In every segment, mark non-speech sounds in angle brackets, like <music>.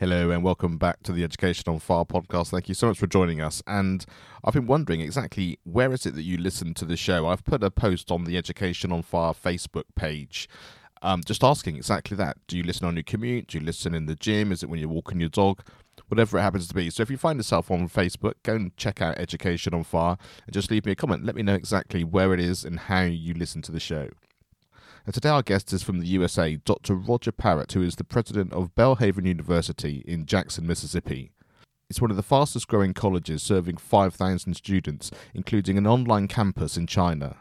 Hello and welcome back to the Education on Fire podcast. Thank you so much for joining us. And I've been wondering exactly where is it that you listen to the show? I've put a post on the Education on Fire Facebook page. Um, just asking exactly that. Do you listen on your commute? Do you listen in the gym? Is it when you're walking your dog? Whatever it happens to be. So if you find yourself on Facebook, go and check out Education on Fire and just leave me a comment. Let me know exactly where it is and how you listen to the show. And today our guest is from the USA, Dr. Roger Parrott, who is the president of Belhaven University in Jackson, Mississippi. It's one of the fastest growing colleges, serving 5,000 students, including an online campus in China.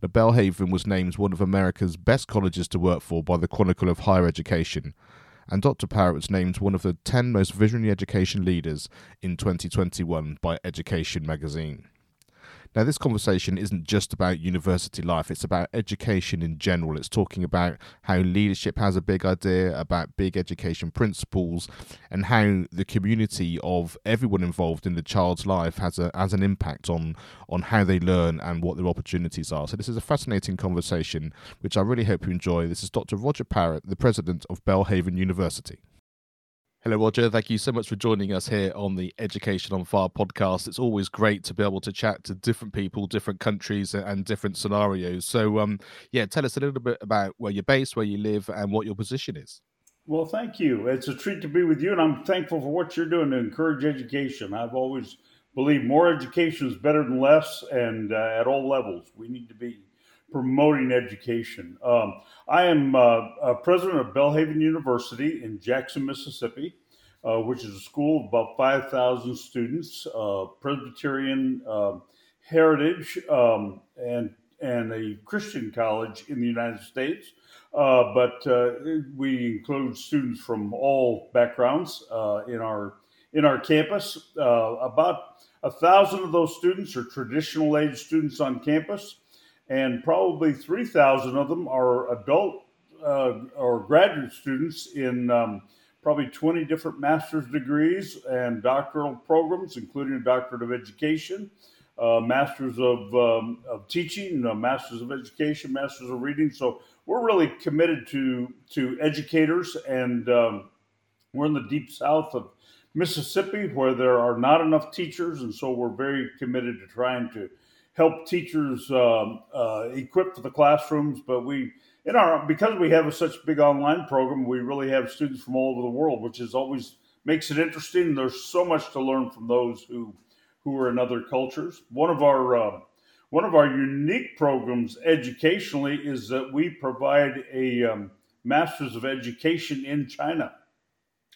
But Belhaven was named one of America's best colleges to work for by the Chronicle of Higher Education, and Dr. Parrott was named one of the 10 most visionary education leaders in 2021 by Education magazine. Now, this conversation isn't just about university life, it's about education in general. It's talking about how leadership has a big idea, about big education principles, and how the community of everyone involved in the child's life has, a, has an impact on, on how they learn and what their opportunities are. So, this is a fascinating conversation, which I really hope you enjoy. This is Dr. Roger Parrott, the president of Belhaven University. Hello, Roger. Thank you so much for joining us here on the Education on Fire podcast. It's always great to be able to chat to different people, different countries, and different scenarios. So, um, yeah, tell us a little bit about where you're based, where you live, and what your position is. Well, thank you. It's a treat to be with you, and I'm thankful for what you're doing to encourage education. I've always believed more education is better than less, and uh, at all levels, we need to be promoting education. Um, I am uh, uh, president of Belhaven University in Jackson, Mississippi, uh, which is a school of about 5,000 students, uh, Presbyterian um, heritage, um, and and a Christian college in the United States. Uh, but uh, we include students from all backgrounds in our in our campus. about a thousand of those students are traditional age students on campus and probably 3,000 of them are adult uh, or graduate students in um, probably 20 different master's degrees and doctoral programs, including a doctorate of education, uh, masters of, um, of teaching, uh, masters of education, masters of reading. So we're really committed to to educators, and um, we're in the deep south of Mississippi where there are not enough teachers, and so we're very committed to trying to help teachers um, uh, equip for the classrooms. But we, in our, because we have a, such big online program, we really have students from all over the world, which is always makes it interesting. There's so much to learn from those who who are in other cultures. One of our uh, one of our unique programs educationally is that we provide a um, master's of education in China,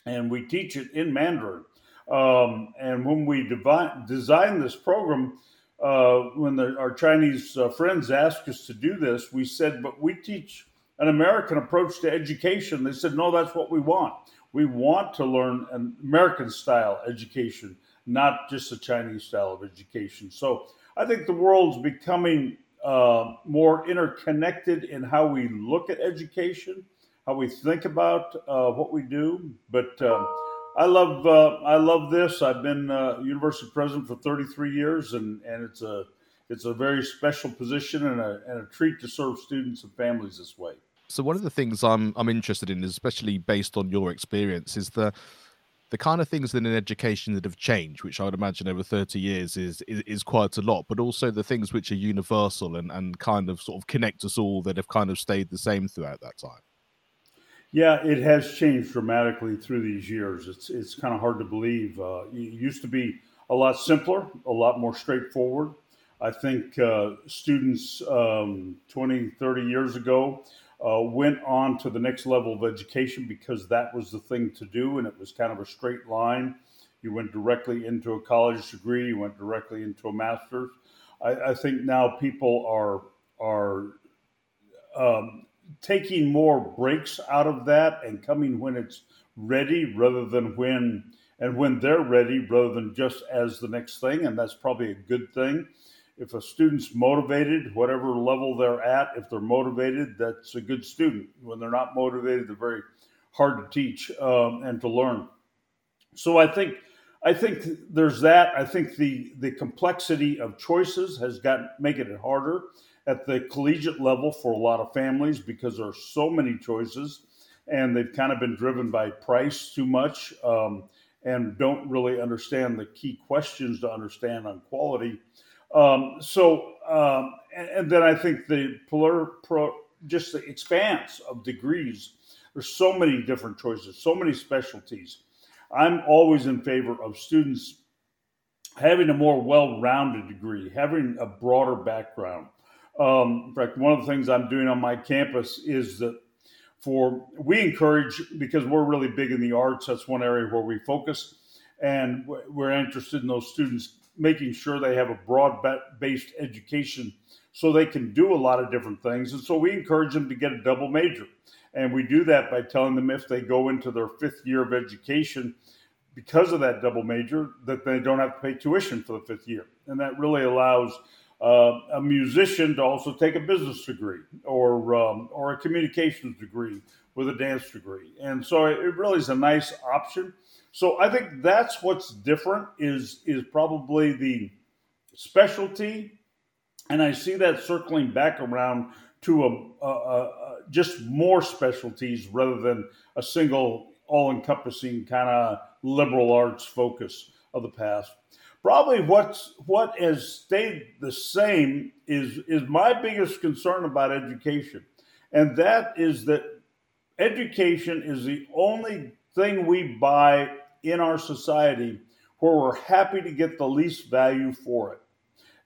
and we teach it in Mandarin. Um, and when we devi- designed this program, uh, when the, our Chinese uh, friends asked us to do this, we said, but we teach an American approach to education. They said, no, that's what we want. We want to learn an American style education, not just a Chinese style of education. So I think the world's becoming uh, more interconnected in how we look at education, how we think about uh, what we do. But um, I love uh, I love this. I've been uh, university president for 33 years, and, and it's a it's a very special position and a, and a treat to serve students and families this way. So one of the things I'm I'm interested in, especially based on your experience, is the the kind of things in education that have changed, which I would imagine over 30 years is, is, is quite a lot, but also the things which are universal and, and kind of sort of connect us all that have kind of stayed the same throughout that time. Yeah, it has changed dramatically through these years. It's it's kind of hard to believe. Uh, it used to be a lot simpler, a lot more straightforward. I think uh, students um, 20, 30 years ago uh, went on to the next level of education because that was the thing to do, and it was kind of a straight line. You went directly into a college degree, you went directly into a master's. I, I think now people are are um, taking more breaks out of that and coming when it's ready rather than when and when they're ready rather than just as the next thing and that's probably a good thing if a student's motivated, whatever level they're at, if they're motivated, that's a good student. When they're not motivated, they're very hard to teach um, and to learn. So I think I think there's that. I think the the complexity of choices has got making it harder at the collegiate level for a lot of families because there are so many choices, and they've kind of been driven by price too much, um, and don't really understand the key questions to understand on quality. Um, so, um, and, and, then I think the pro, just the expanse of degrees. There's so many different choices, so many specialties. I'm always in favor of students having a more well-rounded degree, having a broader background. Um, in fact, one of the things I'm doing on my campus is that for we encourage because we're really big in the arts. That's one area where we focus, and we're interested in those students making sure they have a broad based education so they can do a lot of different things. And so we encourage them to get a double major. And we do that by telling them if they go into their fifth year of education because of that double major, that they don't have to pay tuition for the fifth year. And that really allows uh, a musician to also take a business degree or, um, or a communications degree with a dance degree. And so it really is a nice option. So I think that's what's different is is probably the specialty, and I see that circling back around to a, a, a just more specialties rather than a single all-encompassing kind of liberal arts focus of the past. Probably what's what has stayed the same is is my biggest concern about education, and that is that education is the only thing we buy in our society where we're happy to get the least value for it.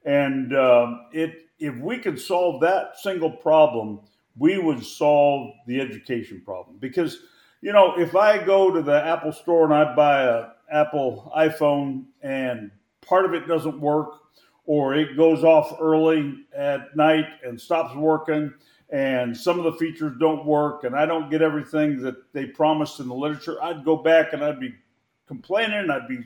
And um, it, if we could solve that single problem, we would solve the education problem. Because, you know, if I go to the Apple store and I buy a Apple iPhone and part of it doesn't work, or it goes off early at night and stops working, and some of the features don't work, and I don't get everything that they promised in the literature, I'd go back and I'd be complaining. I'd be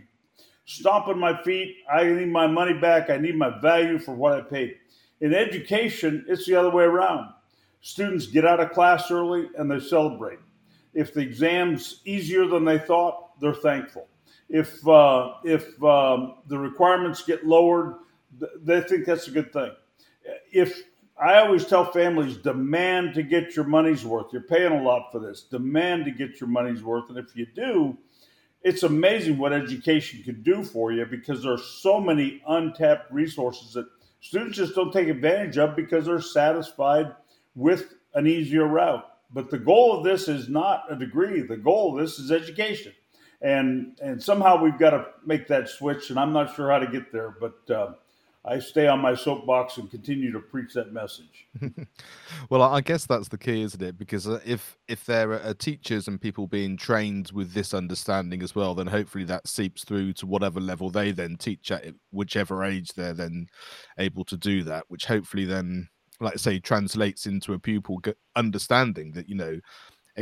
stomping my feet. I need my money back. I need my value for what I paid. In education, it's the other way around. Students get out of class early and they celebrate. If the exam's easier than they thought, they're thankful. If uh, if um, the requirements get lowered, they think that's a good thing. If I always tell families, demand to get your money's worth. You're paying a lot for this. Demand to get your money's worth, and if you do, it's amazing what education can do for you because there are so many untapped resources that students just don't take advantage of because they're satisfied with an easier route. But the goal of this is not a degree. The goal of this is education, and and somehow we've got to make that switch. And I'm not sure how to get there, but uh, I stay on my soapbox and continue to preach that message. <laughs> well, I guess that's the key, isn't it? Because uh, if if there are teachers and people being trained with this understanding as well, then hopefully that seeps through to whatever level they then teach at, whichever age they're then able to do that. Which hopefully then, like I say, translates into a pupil understanding that you know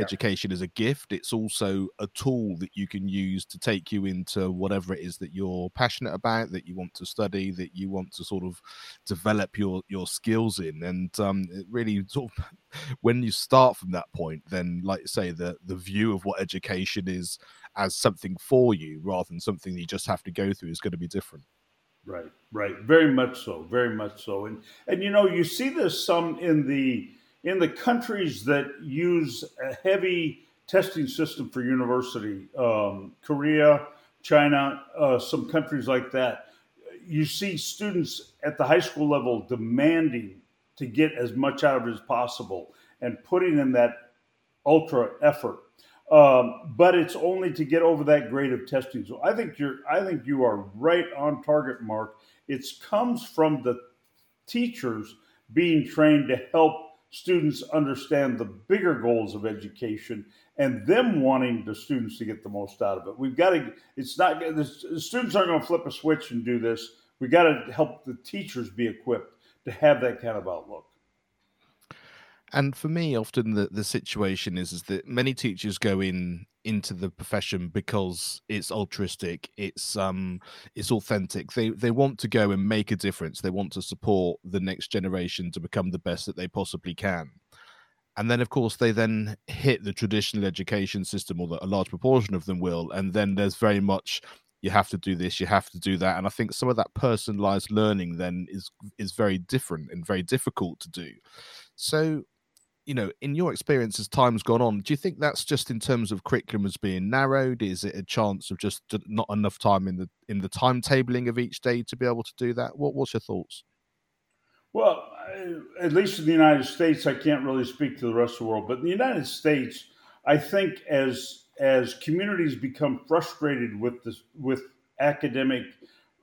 education is a gift it's also a tool that you can use to take you into whatever it is that you're passionate about that you want to study that you want to sort of develop your your skills in and um, it really sort of <laughs> when you start from that point then like say the the view of what education is as something for you rather than something you just have to go through is going to be different. Right right. Very much so very much so and and you know you see this some in the in the countries that use a heavy testing system for university, um, Korea, China, uh, some countries like that, you see students at the high school level demanding to get as much out of it as possible and putting in that ultra effort. Um, but it's only to get over that grade of testing. So I think you're, I think you are right on target, Mark. It comes from the teachers being trained to help students understand the bigger goals of education and them wanting the students to get the most out of it. We've got to, it's not, the students aren't going to flip a switch and do this. We've got to help the teachers be equipped to have that kind of outlook. And for me, often the, the situation is is that many teachers go in into the profession because it's altruistic, it's um it's authentic. They they want to go and make a difference. They want to support the next generation to become the best that they possibly can. And then of course they then hit the traditional education system or that a large proportion of them will and then there's very much you have to do this you have to do that and i think some of that personalized learning then is is very different and very difficult to do so you know, in your experience as time's gone on, do you think that's just in terms of curriculum as being narrowed? Is it a chance of just not enough time in the in the timetabling of each day to be able to do that? What what's your thoughts? Well, at least in the United States, I can't really speak to the rest of the world, but in the United States, I think as as communities become frustrated with this with academic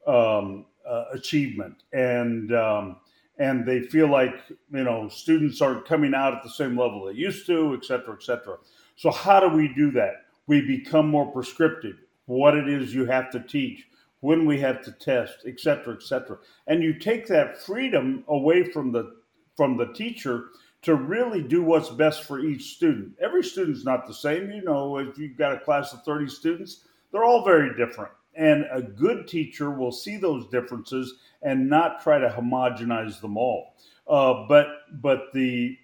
um, uh, achievement and um, and they feel like you know students aren't coming out at the same level they used to, et cetera, et cetera. So how do we do that? We become more prescriptive. What it is you have to teach, when we have to test, et cetera, et cetera. And you take that freedom away from the from the teacher to really do what's best for each student. Every student's not the same. You know, if you've got a class of 30 students, they're all very different. And a good teacher will see those differences and not try to homogenize them all. Uh, but but the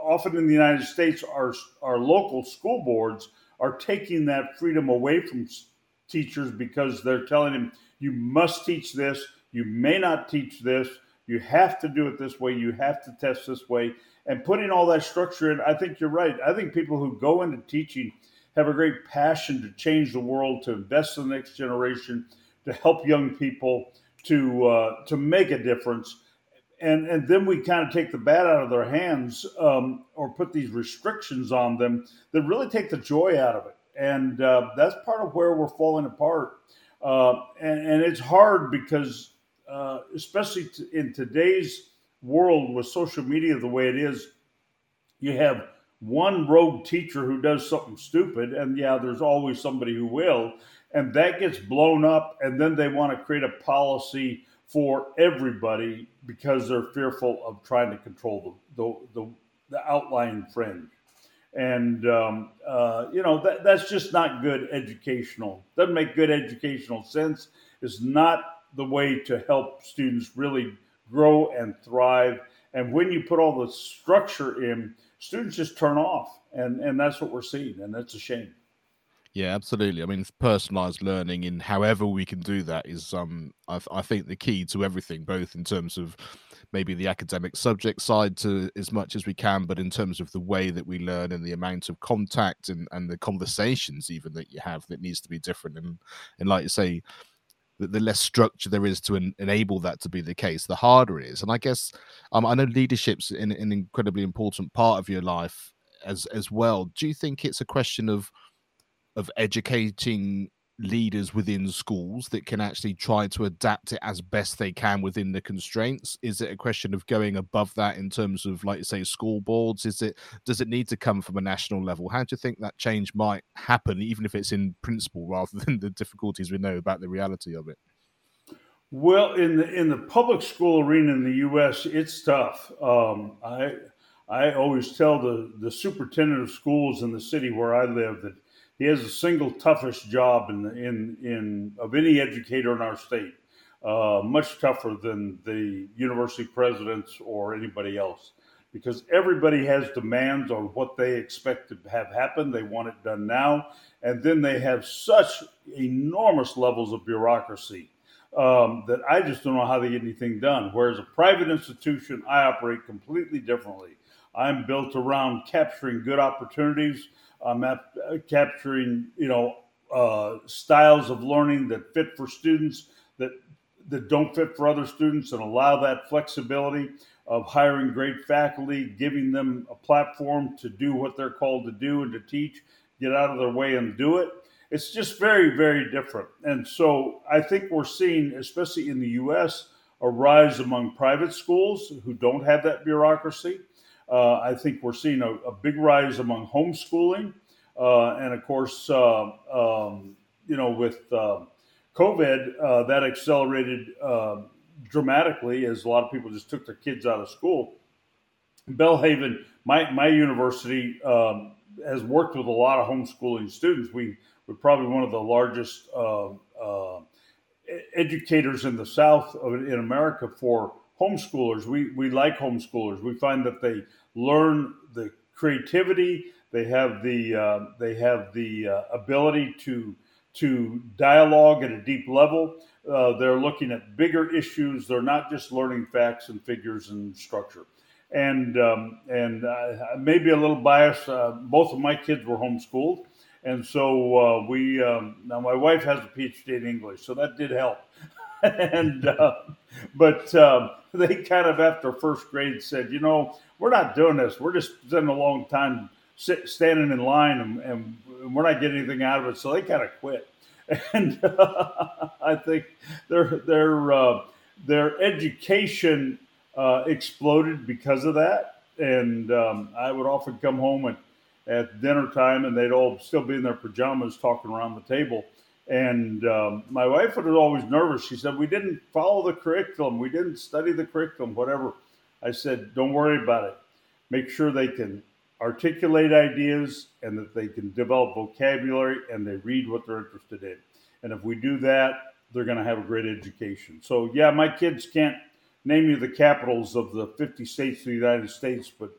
often in the United States, our our local school boards are taking that freedom away from teachers because they're telling them you must teach this, you may not teach this, you have to do it this way, you have to test this way, and putting all that structure in. I think you're right. I think people who go into teaching have a great passion to change the world, to invest in the next generation, to help young people, to uh, to make a difference. And, and then we kind of take the bat out of their hands um, or put these restrictions on them that really take the joy out of it. And uh, that's part of where we're falling apart. Uh, and, and, it's hard because, uh, especially t- in today's world with social media the way it is, you have one rogue teacher who does something stupid, and yeah, there's always somebody who will, and that gets blown up, and then they want to create a policy for everybody because they're fearful of trying to control the the, the, the outlying fringe. And um, uh, you know that that's just not good educational. Doesn't make good educational sense. It's not the way to help students really grow and thrive. And when you put all the structure in, students just turn off, and and that's what we're seeing, and that's a shame. Yeah, absolutely. I mean, personalized learning in however we can do that is, um, I, I, think, the key to everything, both in terms of maybe the academic subject side to as much as we can, but in terms of the way that we learn and the amount of contact and, and the conversations even that you have that needs to be different. And, and like you say, the, the less structure there is to en- enable that to be the case, the harder it is. And I guess um, I know leadership's an, an incredibly important part of your life as as well. Do you think it's a question of of educating leaders within schools that can actually try to adapt it as best they can within the constraints? Is it a question of going above that in terms of like say school boards? Is it does it need to come from a national level? How do you think that change might happen even if it's in principle rather <laughs> than the difficulties we know about the reality of it? Well in the in the public school arena in the us it's tough. Um, i i always tell the the superintendent of schools in the city where i live that he has the single toughest job in in in of any educator in our state. Uh, much tougher than the university presidents or anybody else, because everybody has demands on what they expect to have happen. They want it done now, and then they have such enormous levels of bureaucracy um, that I just don't know how they get anything done. Whereas a private institution, I operate completely differently. I'm built around capturing good opportunities um, capturing you know uh, styles of learning that fit for students that that don't fit for other students and allow that flexibility of hiring great faculty, giving them a platform to do what they're called to do and to teach, get out of their way and do it. It's just very, very different. And so I think we're seeing, especially in the US, a rise among private schools who don't have that bureaucracy. Uh, I think we're seeing a, a big rise among homeschooling. Uh, and of course, uh, um, you know, with uh, COVID, uh, that accelerated uh, dramatically as a lot of people just took their kids out of school. Belhaven, my my university um, has worked with a lot of homeschooling students. We we're probably one of the largest educators in the South of, in America for homeschoolers. We we like homeschoolers. We find that they learn the creativity. They have the uh, they have the uh, ability to to dialogue at a deep level. Uh, they're looking at bigger issues. They're not just learning facts and figures and structure. And um, and maybe a little biased. Uh, both of my kids were homeschooled, and so uh, we um, now my wife has a PhD in English, so that did help. <laughs> <laughs> and uh, but um, they kind of after first grade said, you know, we're not doing this. We're just spending a long time sit, standing in line, and, and, we're not getting anything out of it. So they kind of quit. <laughs> And uh, I think their their uh, their education uh, exploded because of that. And um, I would often come home at at dinner time, and they'd all still be in their pajamas talking around the table. And um, my wife was always nervous. She said, We didn't follow the curriculum. We didn't study the curriculum, whatever. I said, Don't worry about it. Make sure they can articulate ideas and that they can develop vocabulary and they read what they're interested in. And if we do that, they're going to have a great education. So, yeah, my kids can't name you the capitals of the 50 states of the United States, but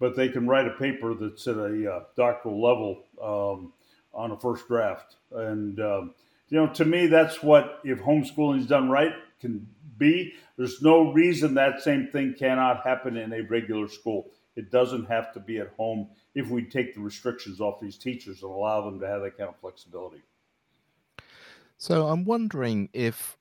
but they can write a paper that's at a uh, doctoral level um, on a first draft. And um, you know, to me, that's what if homeschooling is done right can be. There's no reason that same thing cannot happen in a regular school. It doesn't have to be at home if we take the restrictions off these teachers and allow them to have that kind of flexibility. So I'm wondering if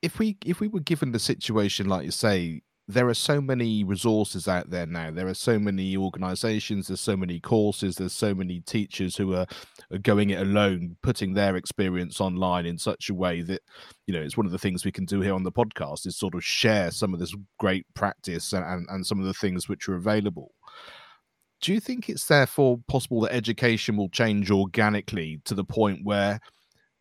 if we if we were given the situation like you say there are so many resources out there now. There are so many organizations, there's so many courses, there's so many teachers who are, are, going it alone, putting their experience online in such a way that, you know, it's one of the things we can do here on the podcast is sort of share some of this great practice and, and, and some of the things which are available. Do you think it's therefore possible that education will change organically to the point where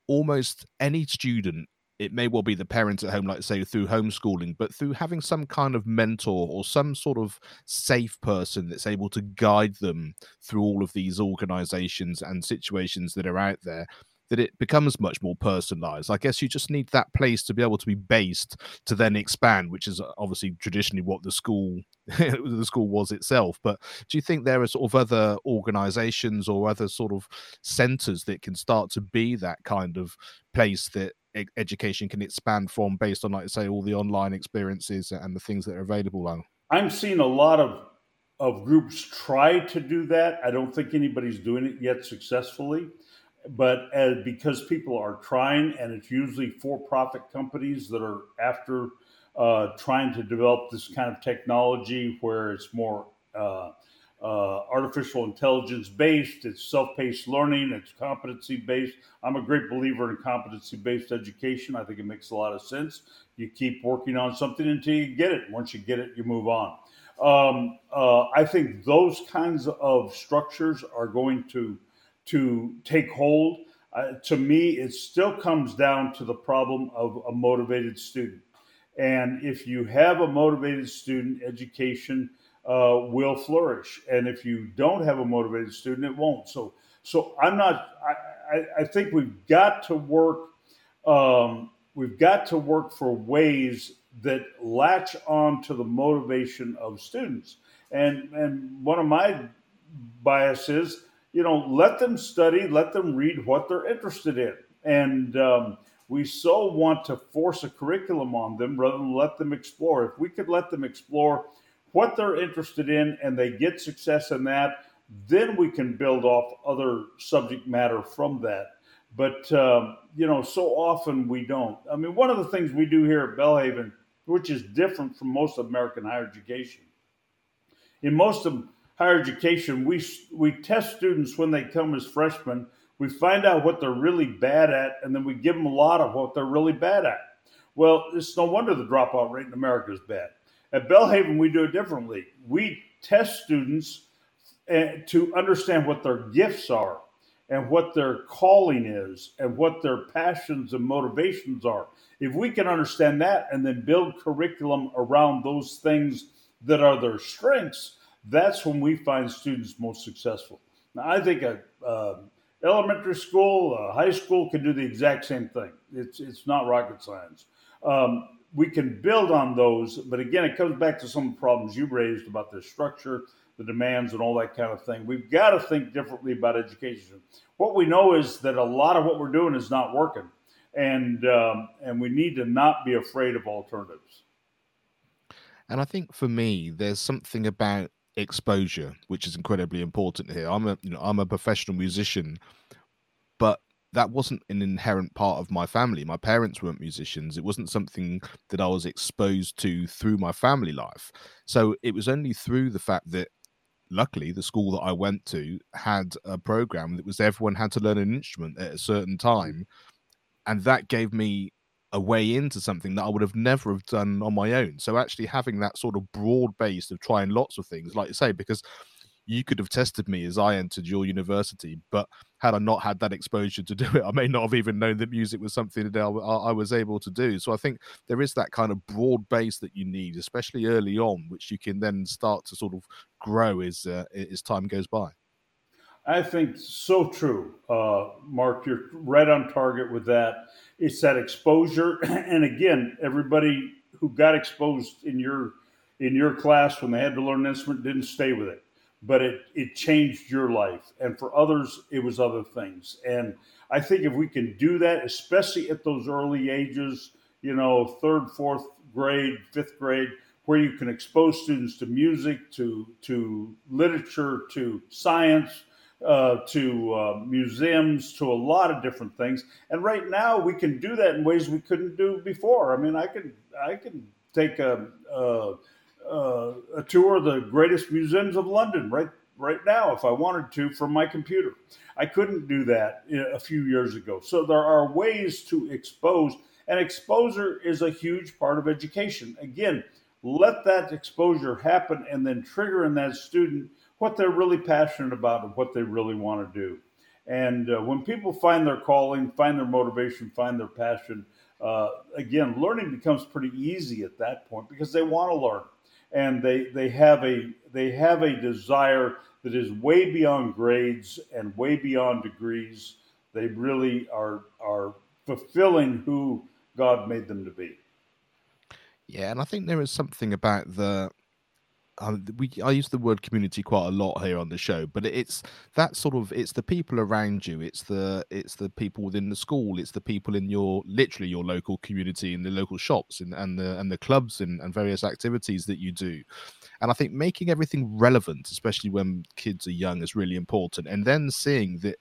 almost any student it may well be the parents at home, like say through homeschooling, but through having some kind of mentor or some sort of safe person that's able to guide them through all of these organizations and situations that are out there, that it becomes much more personalized. I guess you just need that place to be able to be based to then expand, which is uh, obviously traditionally what the school <laughs> the school was itself. But do you think there are sort of other organizations or other sort of centers that can start to be that kind of place that education can expand from based on like say all the online experiences and the things that are available now i'm seeing a lot of of groups try to do that i don't think anybody's doing it yet successfully but as, because people are trying and it's usually for-profit companies that are after uh, trying to develop this kind of technology where it's more uh, uh, artificial intelligence based, it's self paced learning, it's competency based. I'm a great believer in competency based education. I think it makes a lot of sense. You keep working on something until you get it. Once you get it, you move on. Um, uh, I think those kinds of structures are going to to take hold. Uh, to me, it still comes down to the problem of a motivated student. And if you have a motivated student, education uh, will flourish. And if you don't have a motivated student, it won't. So, so I'm not. I, I, I think we've got to work. Um, we've got to work for ways that latch on to the motivation of students. And and one of my biases, you know, let them study, let them read what they're interested in, and um, we so want to force a curriculum on them rather than let them explore. If we could let them explore what they're interested in and they get success in that, then we can build off other subject matter from that. But, um, you know, so often we don't. I mean, one of the things we do here at Belhaven, which is different from most American higher education, in most of higher education, we, we test students when they come as freshmen. We find out what they're really bad at, and then we give them a lot of what they're really bad at. Well, it's no wonder the dropout rate in America is bad at Belhaven, we do it differently. We test students eh, to understand what their gifts are and what their calling is and what their passions and motivations are. If we can understand that and then build curriculum around those things that are their strengths, that's when we find students most successful. Now, I think a elementary school, a high school can do the exact same thing. It's it's not rocket science. Um, we can build on those, but again, it comes back to some of the problems you raised about the structure, the demands, and all that kind of thing. We've got to think differently about education. What we know is that a lot of what we're doing is not working, and um, and we need to not be afraid of alternatives. And I think for me, there's something about exposure which is incredibly important here. I'm a you know I'm a professional musician, but that wasn't an inherent part of my family. My parents weren't musicians. It wasn't something that I was exposed to through my family life. So it was only through the fact that luckily the school that I went to had a program that was everyone had to learn an instrument at a certain time and that gave me a way into something that I would have never have done on my own. So actually having that sort of broad base of trying lots of things, like you say, because you could have tested me as I entered your university, but had I not had that exposure to do it, I may not have even known that music was something that I, I was able to do. So I think there is that kind of broad base that you need, especially early on, which you can then start to sort of grow as uh, as time goes by. I think so true, uh, Mark. You're right on target with that. It's that exposure, <clears throat> and again, everybody who got exposed in your in your class when they had to learn an instrument didn't stay with it, but it it changed your life, and for others, it was other things. And I think if we can do that, especially at those early ages, you know, third, fourth grade, fifth grade, where you can expose students to music, to to literature, to science uh, to uh, museums, to a lot of different things. And right now, we can do that in ways we couldn't do before. I mean, I can I can take a, a, a tour of the greatest museums of London right right now if I wanted to from my computer. I couldn't do that a few years ago. So there are ways to expose, and exposure is a huge part of education. Again, let that exposure happen and then trigger in that student what they're really passionate about and what they really want to do. And uh, when people find their calling, find their motivation, find their passion, uh, again, learning becomes pretty easy at that point because they want to learn, and they they have a they have a desire that is way beyond grades and way beyond degrees. They really are are fulfilling who God made them to be. Yeah, and I think there is something about the um, we I use the word community quite a lot here on the show, but it's that sort of it's the people around you, it's the it's the people within the school, it's the people in your literally your local community, in the local shops, and and the and the clubs and, and various activities that you do. And I think making everything relevant, especially when kids are young, is really important. And then seeing that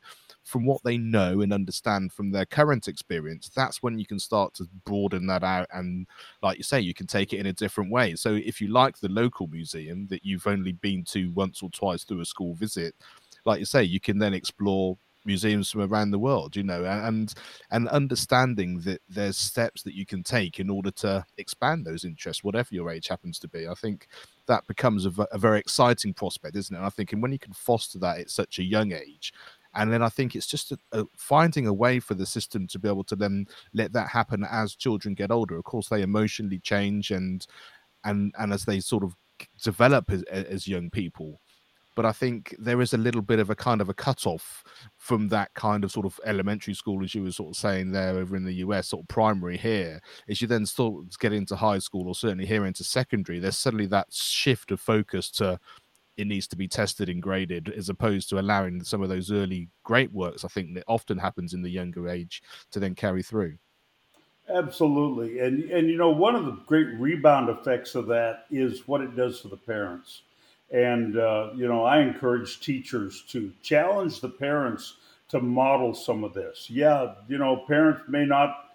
from what they know and understand from their current experience, that's when you can start to broaden that out. And like you say, you can take it in a different way. So if you like the local museum that you've only been to once or twice through a school visit, like you say, you can then explore museums from around the world you know and and understanding that there's steps that you can take in order to expand those interests whatever your age happens to be i think that becomes a, a very exciting prospect isn't it and i think and when you can foster that at such a young age and then I think it's just a, a finding a way for the system to be able to then let that happen as children get older. Of course, they emotionally change and and and as they sort of develop as, as young people. But I think there is a little bit of a kind of a cutoff from that kind of sort of elementary school, as you were sort of saying there over in the US, sort of primary here. As you then sort of get into high school or certainly here into secondary, there's suddenly that shift of focus to it needs to be tested and graded as opposed to allowing some of those early great works i think that often happens in the younger age to then carry through. Absolutely. And and you know one of the great rebound effects of that is what it does for the parents. And uh, you know i encourage teachers to challenge the parents to model some of this. Yeah you know parents may not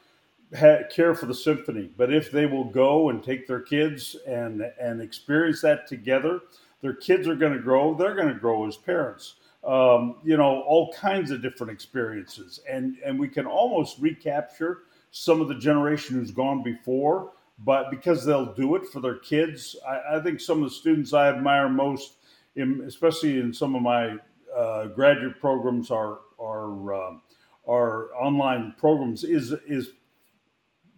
ha- care for the symphony but if they will go and take their kids and and experience that together their kids are going to grow. They're going to grow as parents. Um, you know, all kinds of different experiences, and and we can almost recapture some of the generation who's gone before. But because they'll do it for their kids, I, I think some of the students I admire most, in, especially in some of my uh, graduate programs, are are uh, are online programs. Is is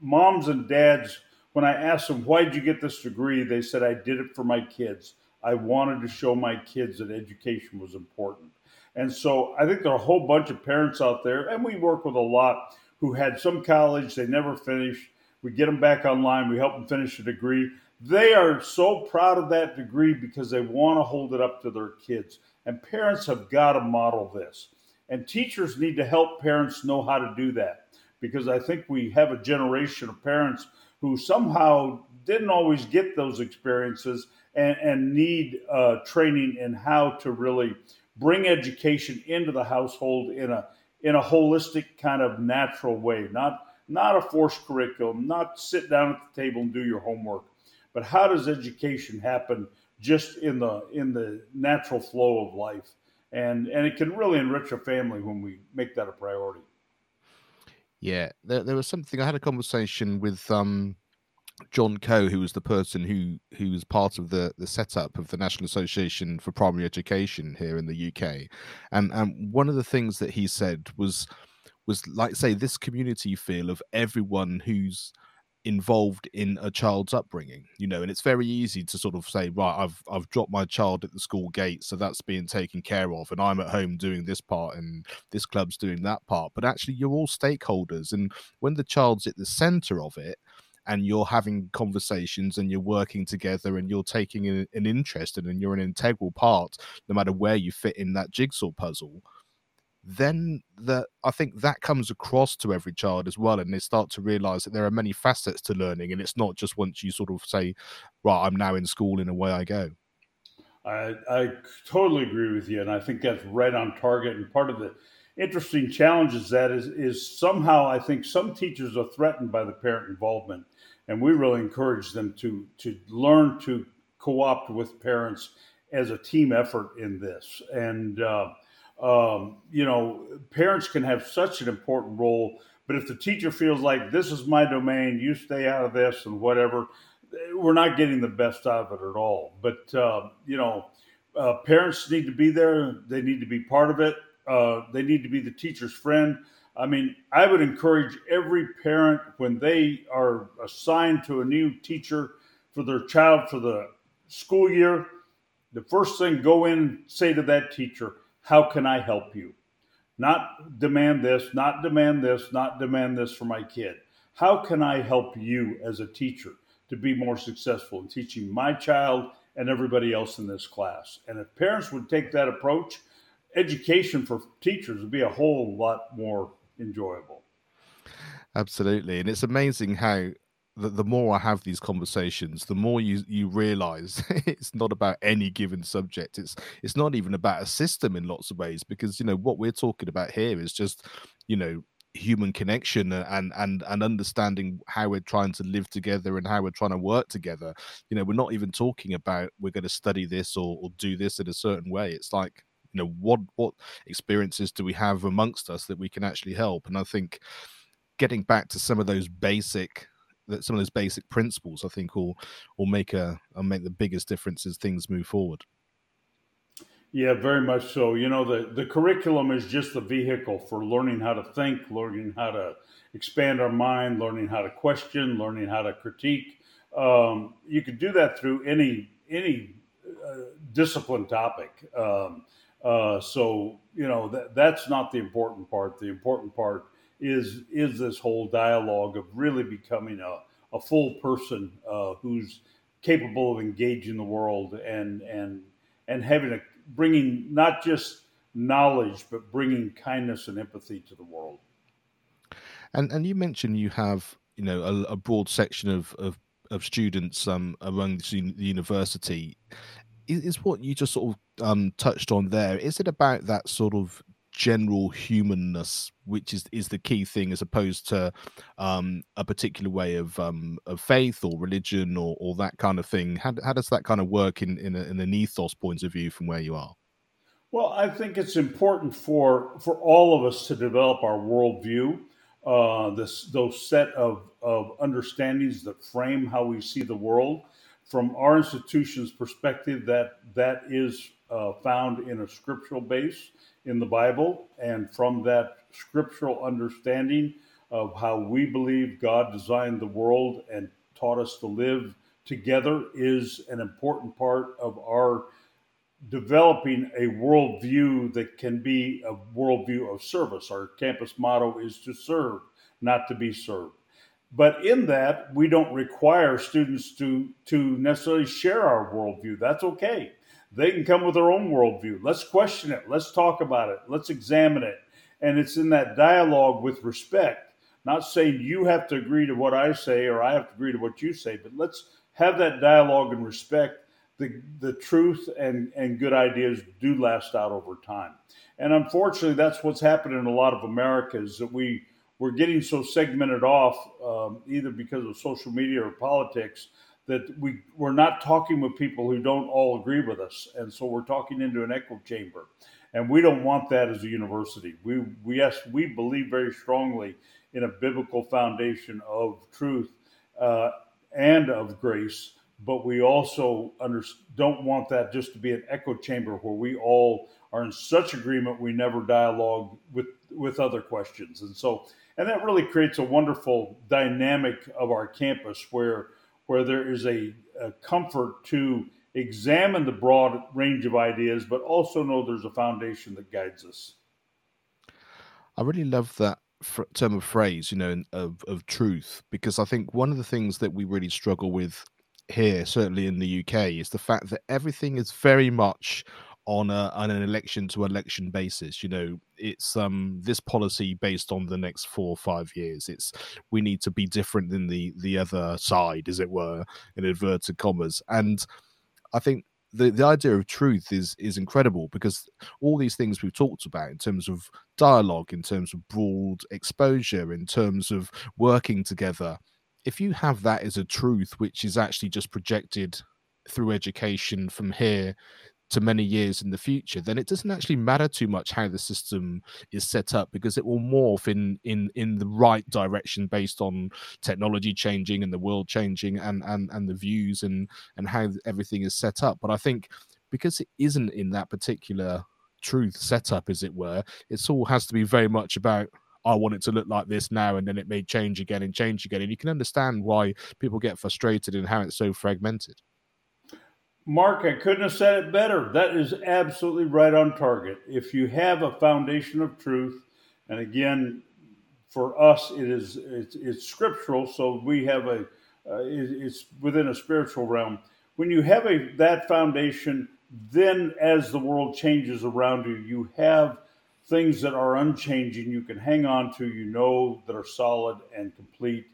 moms and dads when I asked them, why did you get this degree? They said, I did it for my kids. I wanted to show my kids that education was important. And so I think there are a whole bunch of parents out there, and we work with a lot who had some college, they never finished. We get them back online, we help them finish a degree. They are so proud of that degree because they want to hold it up to their kids. And parents have got to model this. And teachers need to help parents know how to do that because I think we have a generation of parents who somehow didn't always get those experiences and, and need uh, training in how to really bring education into the household in a in a holistic kind of natural way, not not a forced curriculum, not sit down at the table and do your homework, but how does education happen just in the in the natural flow of life? And and it can really enrich a family when we make that a priority. Yeah, there, there was something. I had a conversation with um, John Coe, who was the person who who was part of the the setup of the National Association for Primary Education here in the UK, and and one of the things that he said was was like say this community feel of everyone who's involved in a child's upbringing you know and it's very easy to sort of say right i've i've dropped my child at the school gate so that's being taken care of and i'm at home doing this part and this club's doing that part. But actually you're all stakeholders and when the child's at the center of it and you're having conversations and you're working together and you're taking an, an interest in and you're an integral part no matter where you fit in that jigsaw puzzle then that I think that comes across to every child as well, and they start to realize that there are many facets to learning, and it's not just once you sort of say, "Right, I'm now in school," and away I go. I, I totally agree with you, and I think that's right on target. And part of the interesting challenge is that is is somehow I think some teachers are threatened by the parent involvement, and we really encourage them to to learn to co-opt with parents as a team effort in this, and. Uh, um, you know, parents can have such an important role. But if the teacher feels like this is my domain, you stay out of this and whatever, we're not getting the best out of it at all. But uh, you know, uh, parents need to be there. They need to be part of it. Uh, they need to be the teacher's friend. I mean, I would encourage every parent when they are assigned to a new teacher for their child for the school year, the first thing go in say to that teacher, how can I help you? Not demand this, not demand this, not demand this for my kid. How can I help you as a teacher to be more successful in teaching my child and everybody else in this class? And if parents would take that approach, education for teachers would be a whole lot more enjoyable. Absolutely. And it's amazing how the, the more I have these conversations, the more you you realize <laughs> it's not about any given subject. It's it's not even about a system in lots of ways because you know what we're talking about here is just you know human connection and and and understanding how we're trying to live together and how we're trying to work together you know we're not even talking about we're going to study this or, or do this in a certain way it's like you know what what experiences do we have amongst us that we can actually help and i think getting back to some of those basic that some of those basic principles I think will will make a will make the biggest difference as things move forward. Yeah, very much so. You know, the, the curriculum is just the vehicle for learning how to think, learning how to expand our mind, learning how to question, learning how to critique. Um, you could do that through any any uh, discipline topic. Um, uh, so you know that that's not the important part. The important part is is this whole dialogue of really becoming a, a full person uh, who's capable of engaging the world and and and having a bringing not just knowledge but bringing kindness and empathy to the world. And and you mentioned you have you know a, a broad section of of, of students um, around the university. Is, what you just sort of um, touched on there? Is it about that sort of general humanness, which is is the key thing, as opposed to um, a particular way of um, of faith or religion or, or that kind of thing. How, how does that kind of work in in, a, in an ethos point of view from where you are? Well, I think it's important for for all of us to develop our worldview, uh, this those set of of understandings that frame how we see the world. From our institution's perspective, that that is uh, found in a scriptural base in the Bible, and from that scriptural understanding of how we believe God designed the world and taught us to live together is an important part of our developing a worldview that can be a worldview of service. Our campus motto is to serve, not to be served. But in that, we don't require students to, to necessarily share our worldview. That's okay. They can come with their own worldview. Let's question it. Let's talk about it. Let's examine it. And it's in that dialogue with respect, not saying you have to agree to what I say or I have to agree to what you say, but let's have that dialogue and respect the, the truth and, and good ideas do last out over time. And unfortunately, that's what's happened in a lot of America is that we, we're getting so segmented off, um, either because of social media or politics, that we, we're not talking with people who don't all agree with us. And so we're talking into an echo chamber. And we don't want that as a university. We, we, yes, we believe very strongly in a biblical foundation of truth uh, and of grace but we also under, don't want that just to be an echo chamber where we all are in such agreement we never dialogue with with other questions and so and that really creates a wonderful dynamic of our campus where where there is a, a comfort to examine the broad range of ideas but also know there's a foundation that guides us. I really love that term of phrase you know of, of truth because i think one of the things that we really struggle with here, certainly in the UK, is the fact that everything is very much on a on an election to election basis. You know, it's um this policy based on the next four or five years. It's we need to be different than the the other side, as it were, in inverted commas. And I think the, the idea of truth is is incredible because all these things we've talked about in terms of dialogue, in terms of broad exposure, in terms of working together, if you have that as a truth which is actually just projected through education from here to many years in the future then it doesn't actually matter too much how the system is set up because it will morph in in in the right direction based on technology changing and the world changing and and and the views and and how everything is set up but i think because it isn't in that particular truth setup as it were it all has to be very much about I want it to look like this now, and then it may change again and change again. And you can understand why people get frustrated and how it's so fragmented. Mark, I couldn't have said it better. That is absolutely right on target. If you have a foundation of truth, and again, for us, it is it's, it's scriptural, so we have a uh, it's within a spiritual realm. When you have a that foundation, then as the world changes around you, you have things that are unchanging you can hang on to you know that are solid and complete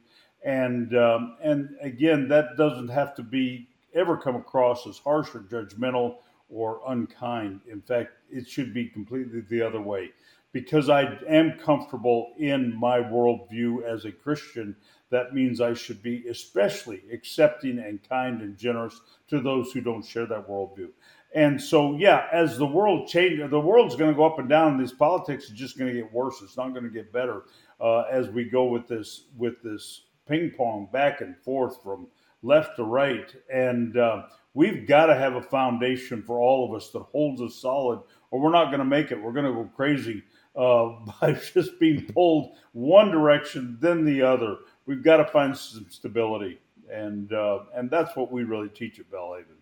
and um, and again that doesn't have to be ever come across as harsh or judgmental or unkind in fact it should be completely the other way because i am comfortable in my worldview as a christian that means i should be especially accepting and kind and generous to those who don't share that worldview and so, yeah, as the world changes, the world's going to go up and down. These politics is just going to get worse. It's not going to get better uh, as we go with this with this ping pong back and forth from left to right. And uh, we've got to have a foundation for all of us that holds us solid, or we're not going to make it. We're going to go crazy uh, <laughs> by just being pulled one direction then the other. We've got to find some stability, and uh, and that's what we really teach at Belhaven.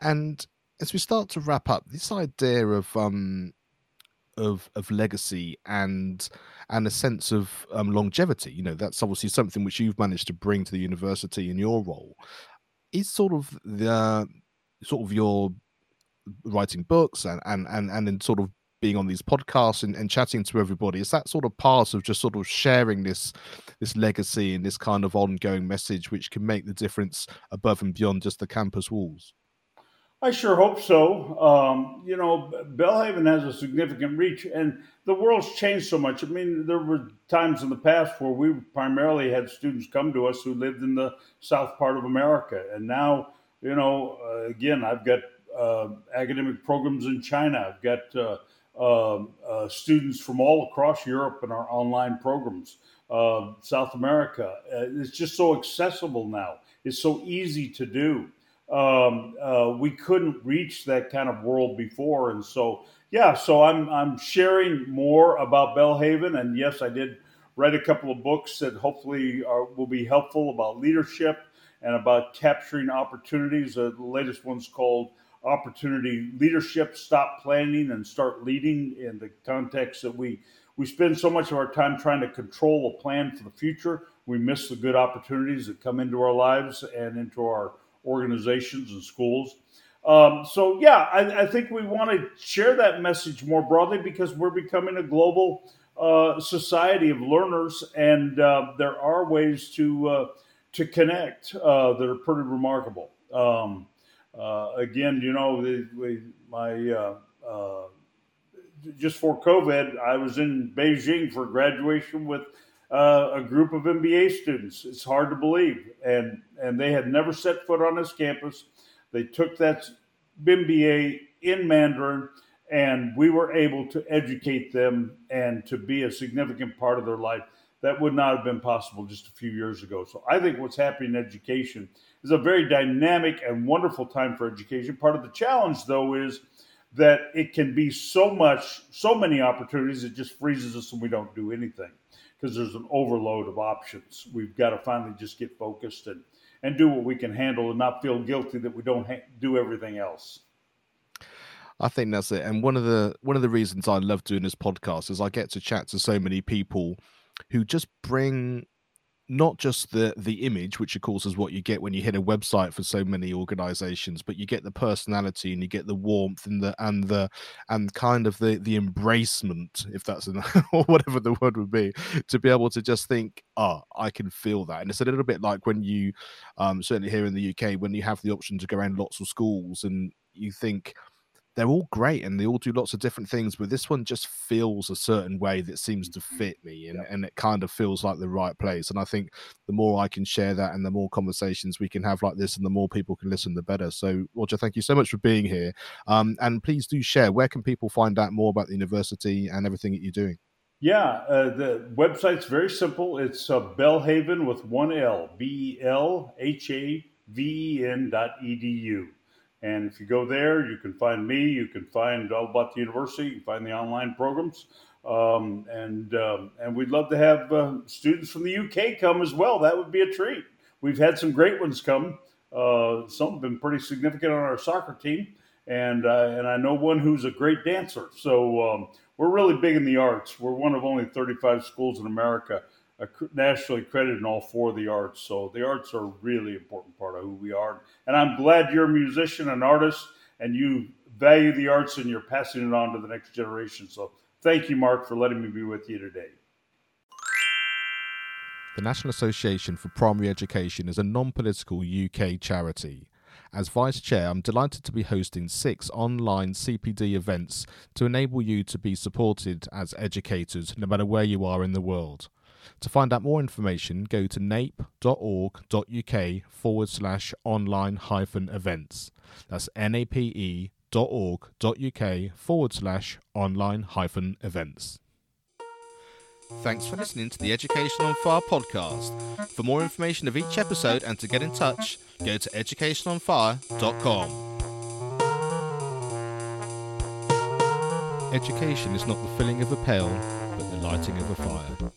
And as we start to wrap up, this idea of um of of legacy and and a sense of um, longevity, you know, that's obviously something which you've managed to bring to the university in your role. Is sort of the sort of your writing books and and and and in sort of being on these podcasts and, and chatting to everybody is that sort of part of just sort of sharing this this legacy and this kind of ongoing message which can make the difference above and beyond just the campus walls I sure hope so. Um, you know, Belhaven has a significant reach, and the world's changed so much. I mean, there were times in the past where we primarily had students come to us who lived in the south part of America, and now, you know, uh, again, I've got uh, academic programs in China. I've got uh, um, uh students from all across Europe in our online programs. Uh, south America, uh, it's just so accessible now. It's so easy to do um, uh, we couldn't reach that kind of world before. And so, yeah, so I'm I'm sharing more about Belhaven, and yes, I did write a couple of books that hopefully are, will be helpful about leadership and about capturing opportunities. Uh, the latest one's called Opportunity Leadership Stop Planning and Start Leading in the context that we, we spend so much of our time trying to control a plan for the future. We miss the good opportunities that come into our lives and into our organizations and schools. Um, so, yeah, I, I, think we want to share that message more broadly because we're becoming a global uh, society of learners, and uh, there are ways to uh, to connect uh, that are pretty remarkable. Um, uh, again, you know, we, my uh, just for COVID, I was in Beijing for graduation with Uh, a group of MBA students. It's hard to believe, and and they had never set foot on this campus. They took that MBA in Mandarin and we were able to educate them and to be a significant part of their life that would not have been possible just a few years ago. So I think what's happening in education is a very dynamic and wonderful time for education. Part of the challenge, though, is that it can be so much, so many opportunities, it just freezes us and we don't do anything because there's an overload of options. We've got to finally just get focused and, and do what we can handle and not feel guilty that we don't ha- do everything else. I think that's it. And one of the one of the reasons I love doing this podcast is I get to chat to so many people who just bring not just the the image which of course is what you get when you hit a website for so many organizations but you get the personality and you get the warmth and the and the and kind of the the embracement if that's an, <laughs> or whatever the word would be to be able to just think ah oh, i can feel that. And it's a little bit like when you um certainly here in the uk when you have the option to go around lots of schools and you think they're all great and they all do lots of different things, but this one just feels a certain way that seems to mm-hmm. fit me and, and it kind of feels like the right place. And I think the more I can share that and the more conversations we can have like this and the more people can listen, the better. So, Roger, thank you so much for being here. Um, and please do share where can people find out more about the university and everything that you're doing? Yeah, uh, the website's very simple. It's uh, Belhaven with one L, B E L H A V E N dot edu. And if you go there, you can find me. You can find all about the university. You can find the online programs. Um, and um, and we'd love to have uh, students from the UK come as well. That would be a treat. We've had some great ones come. Uh, some have been pretty significant on our soccer team, and uh, and I know one who's a great dancer. So um, we're really big in the arts. We're one of only 35 schools in America nationally credited in all four of the arts. So the arts are a really important part of who we are. And I'm glad you're a musician, and artist, and you value the arts and you're passing it on to the next generation. So thank you, Mark, for letting me be with you today. The National Association for Primary Education is a non political UK charity. As Vice Chair, I'm delighted to be hosting six online CPD events to enable you to be supported as educators no matter where you are in the world. To find out more information, go to nape.org.uk forward slash online hyphen events. That's nape.org.uk forward slash online hyphen events. Thanks for listening to the Education on Fire podcast. For more information of each episode and to get in touch, go to educationonfire.com. Education is not the filling of a pail, but the lighting of a fire.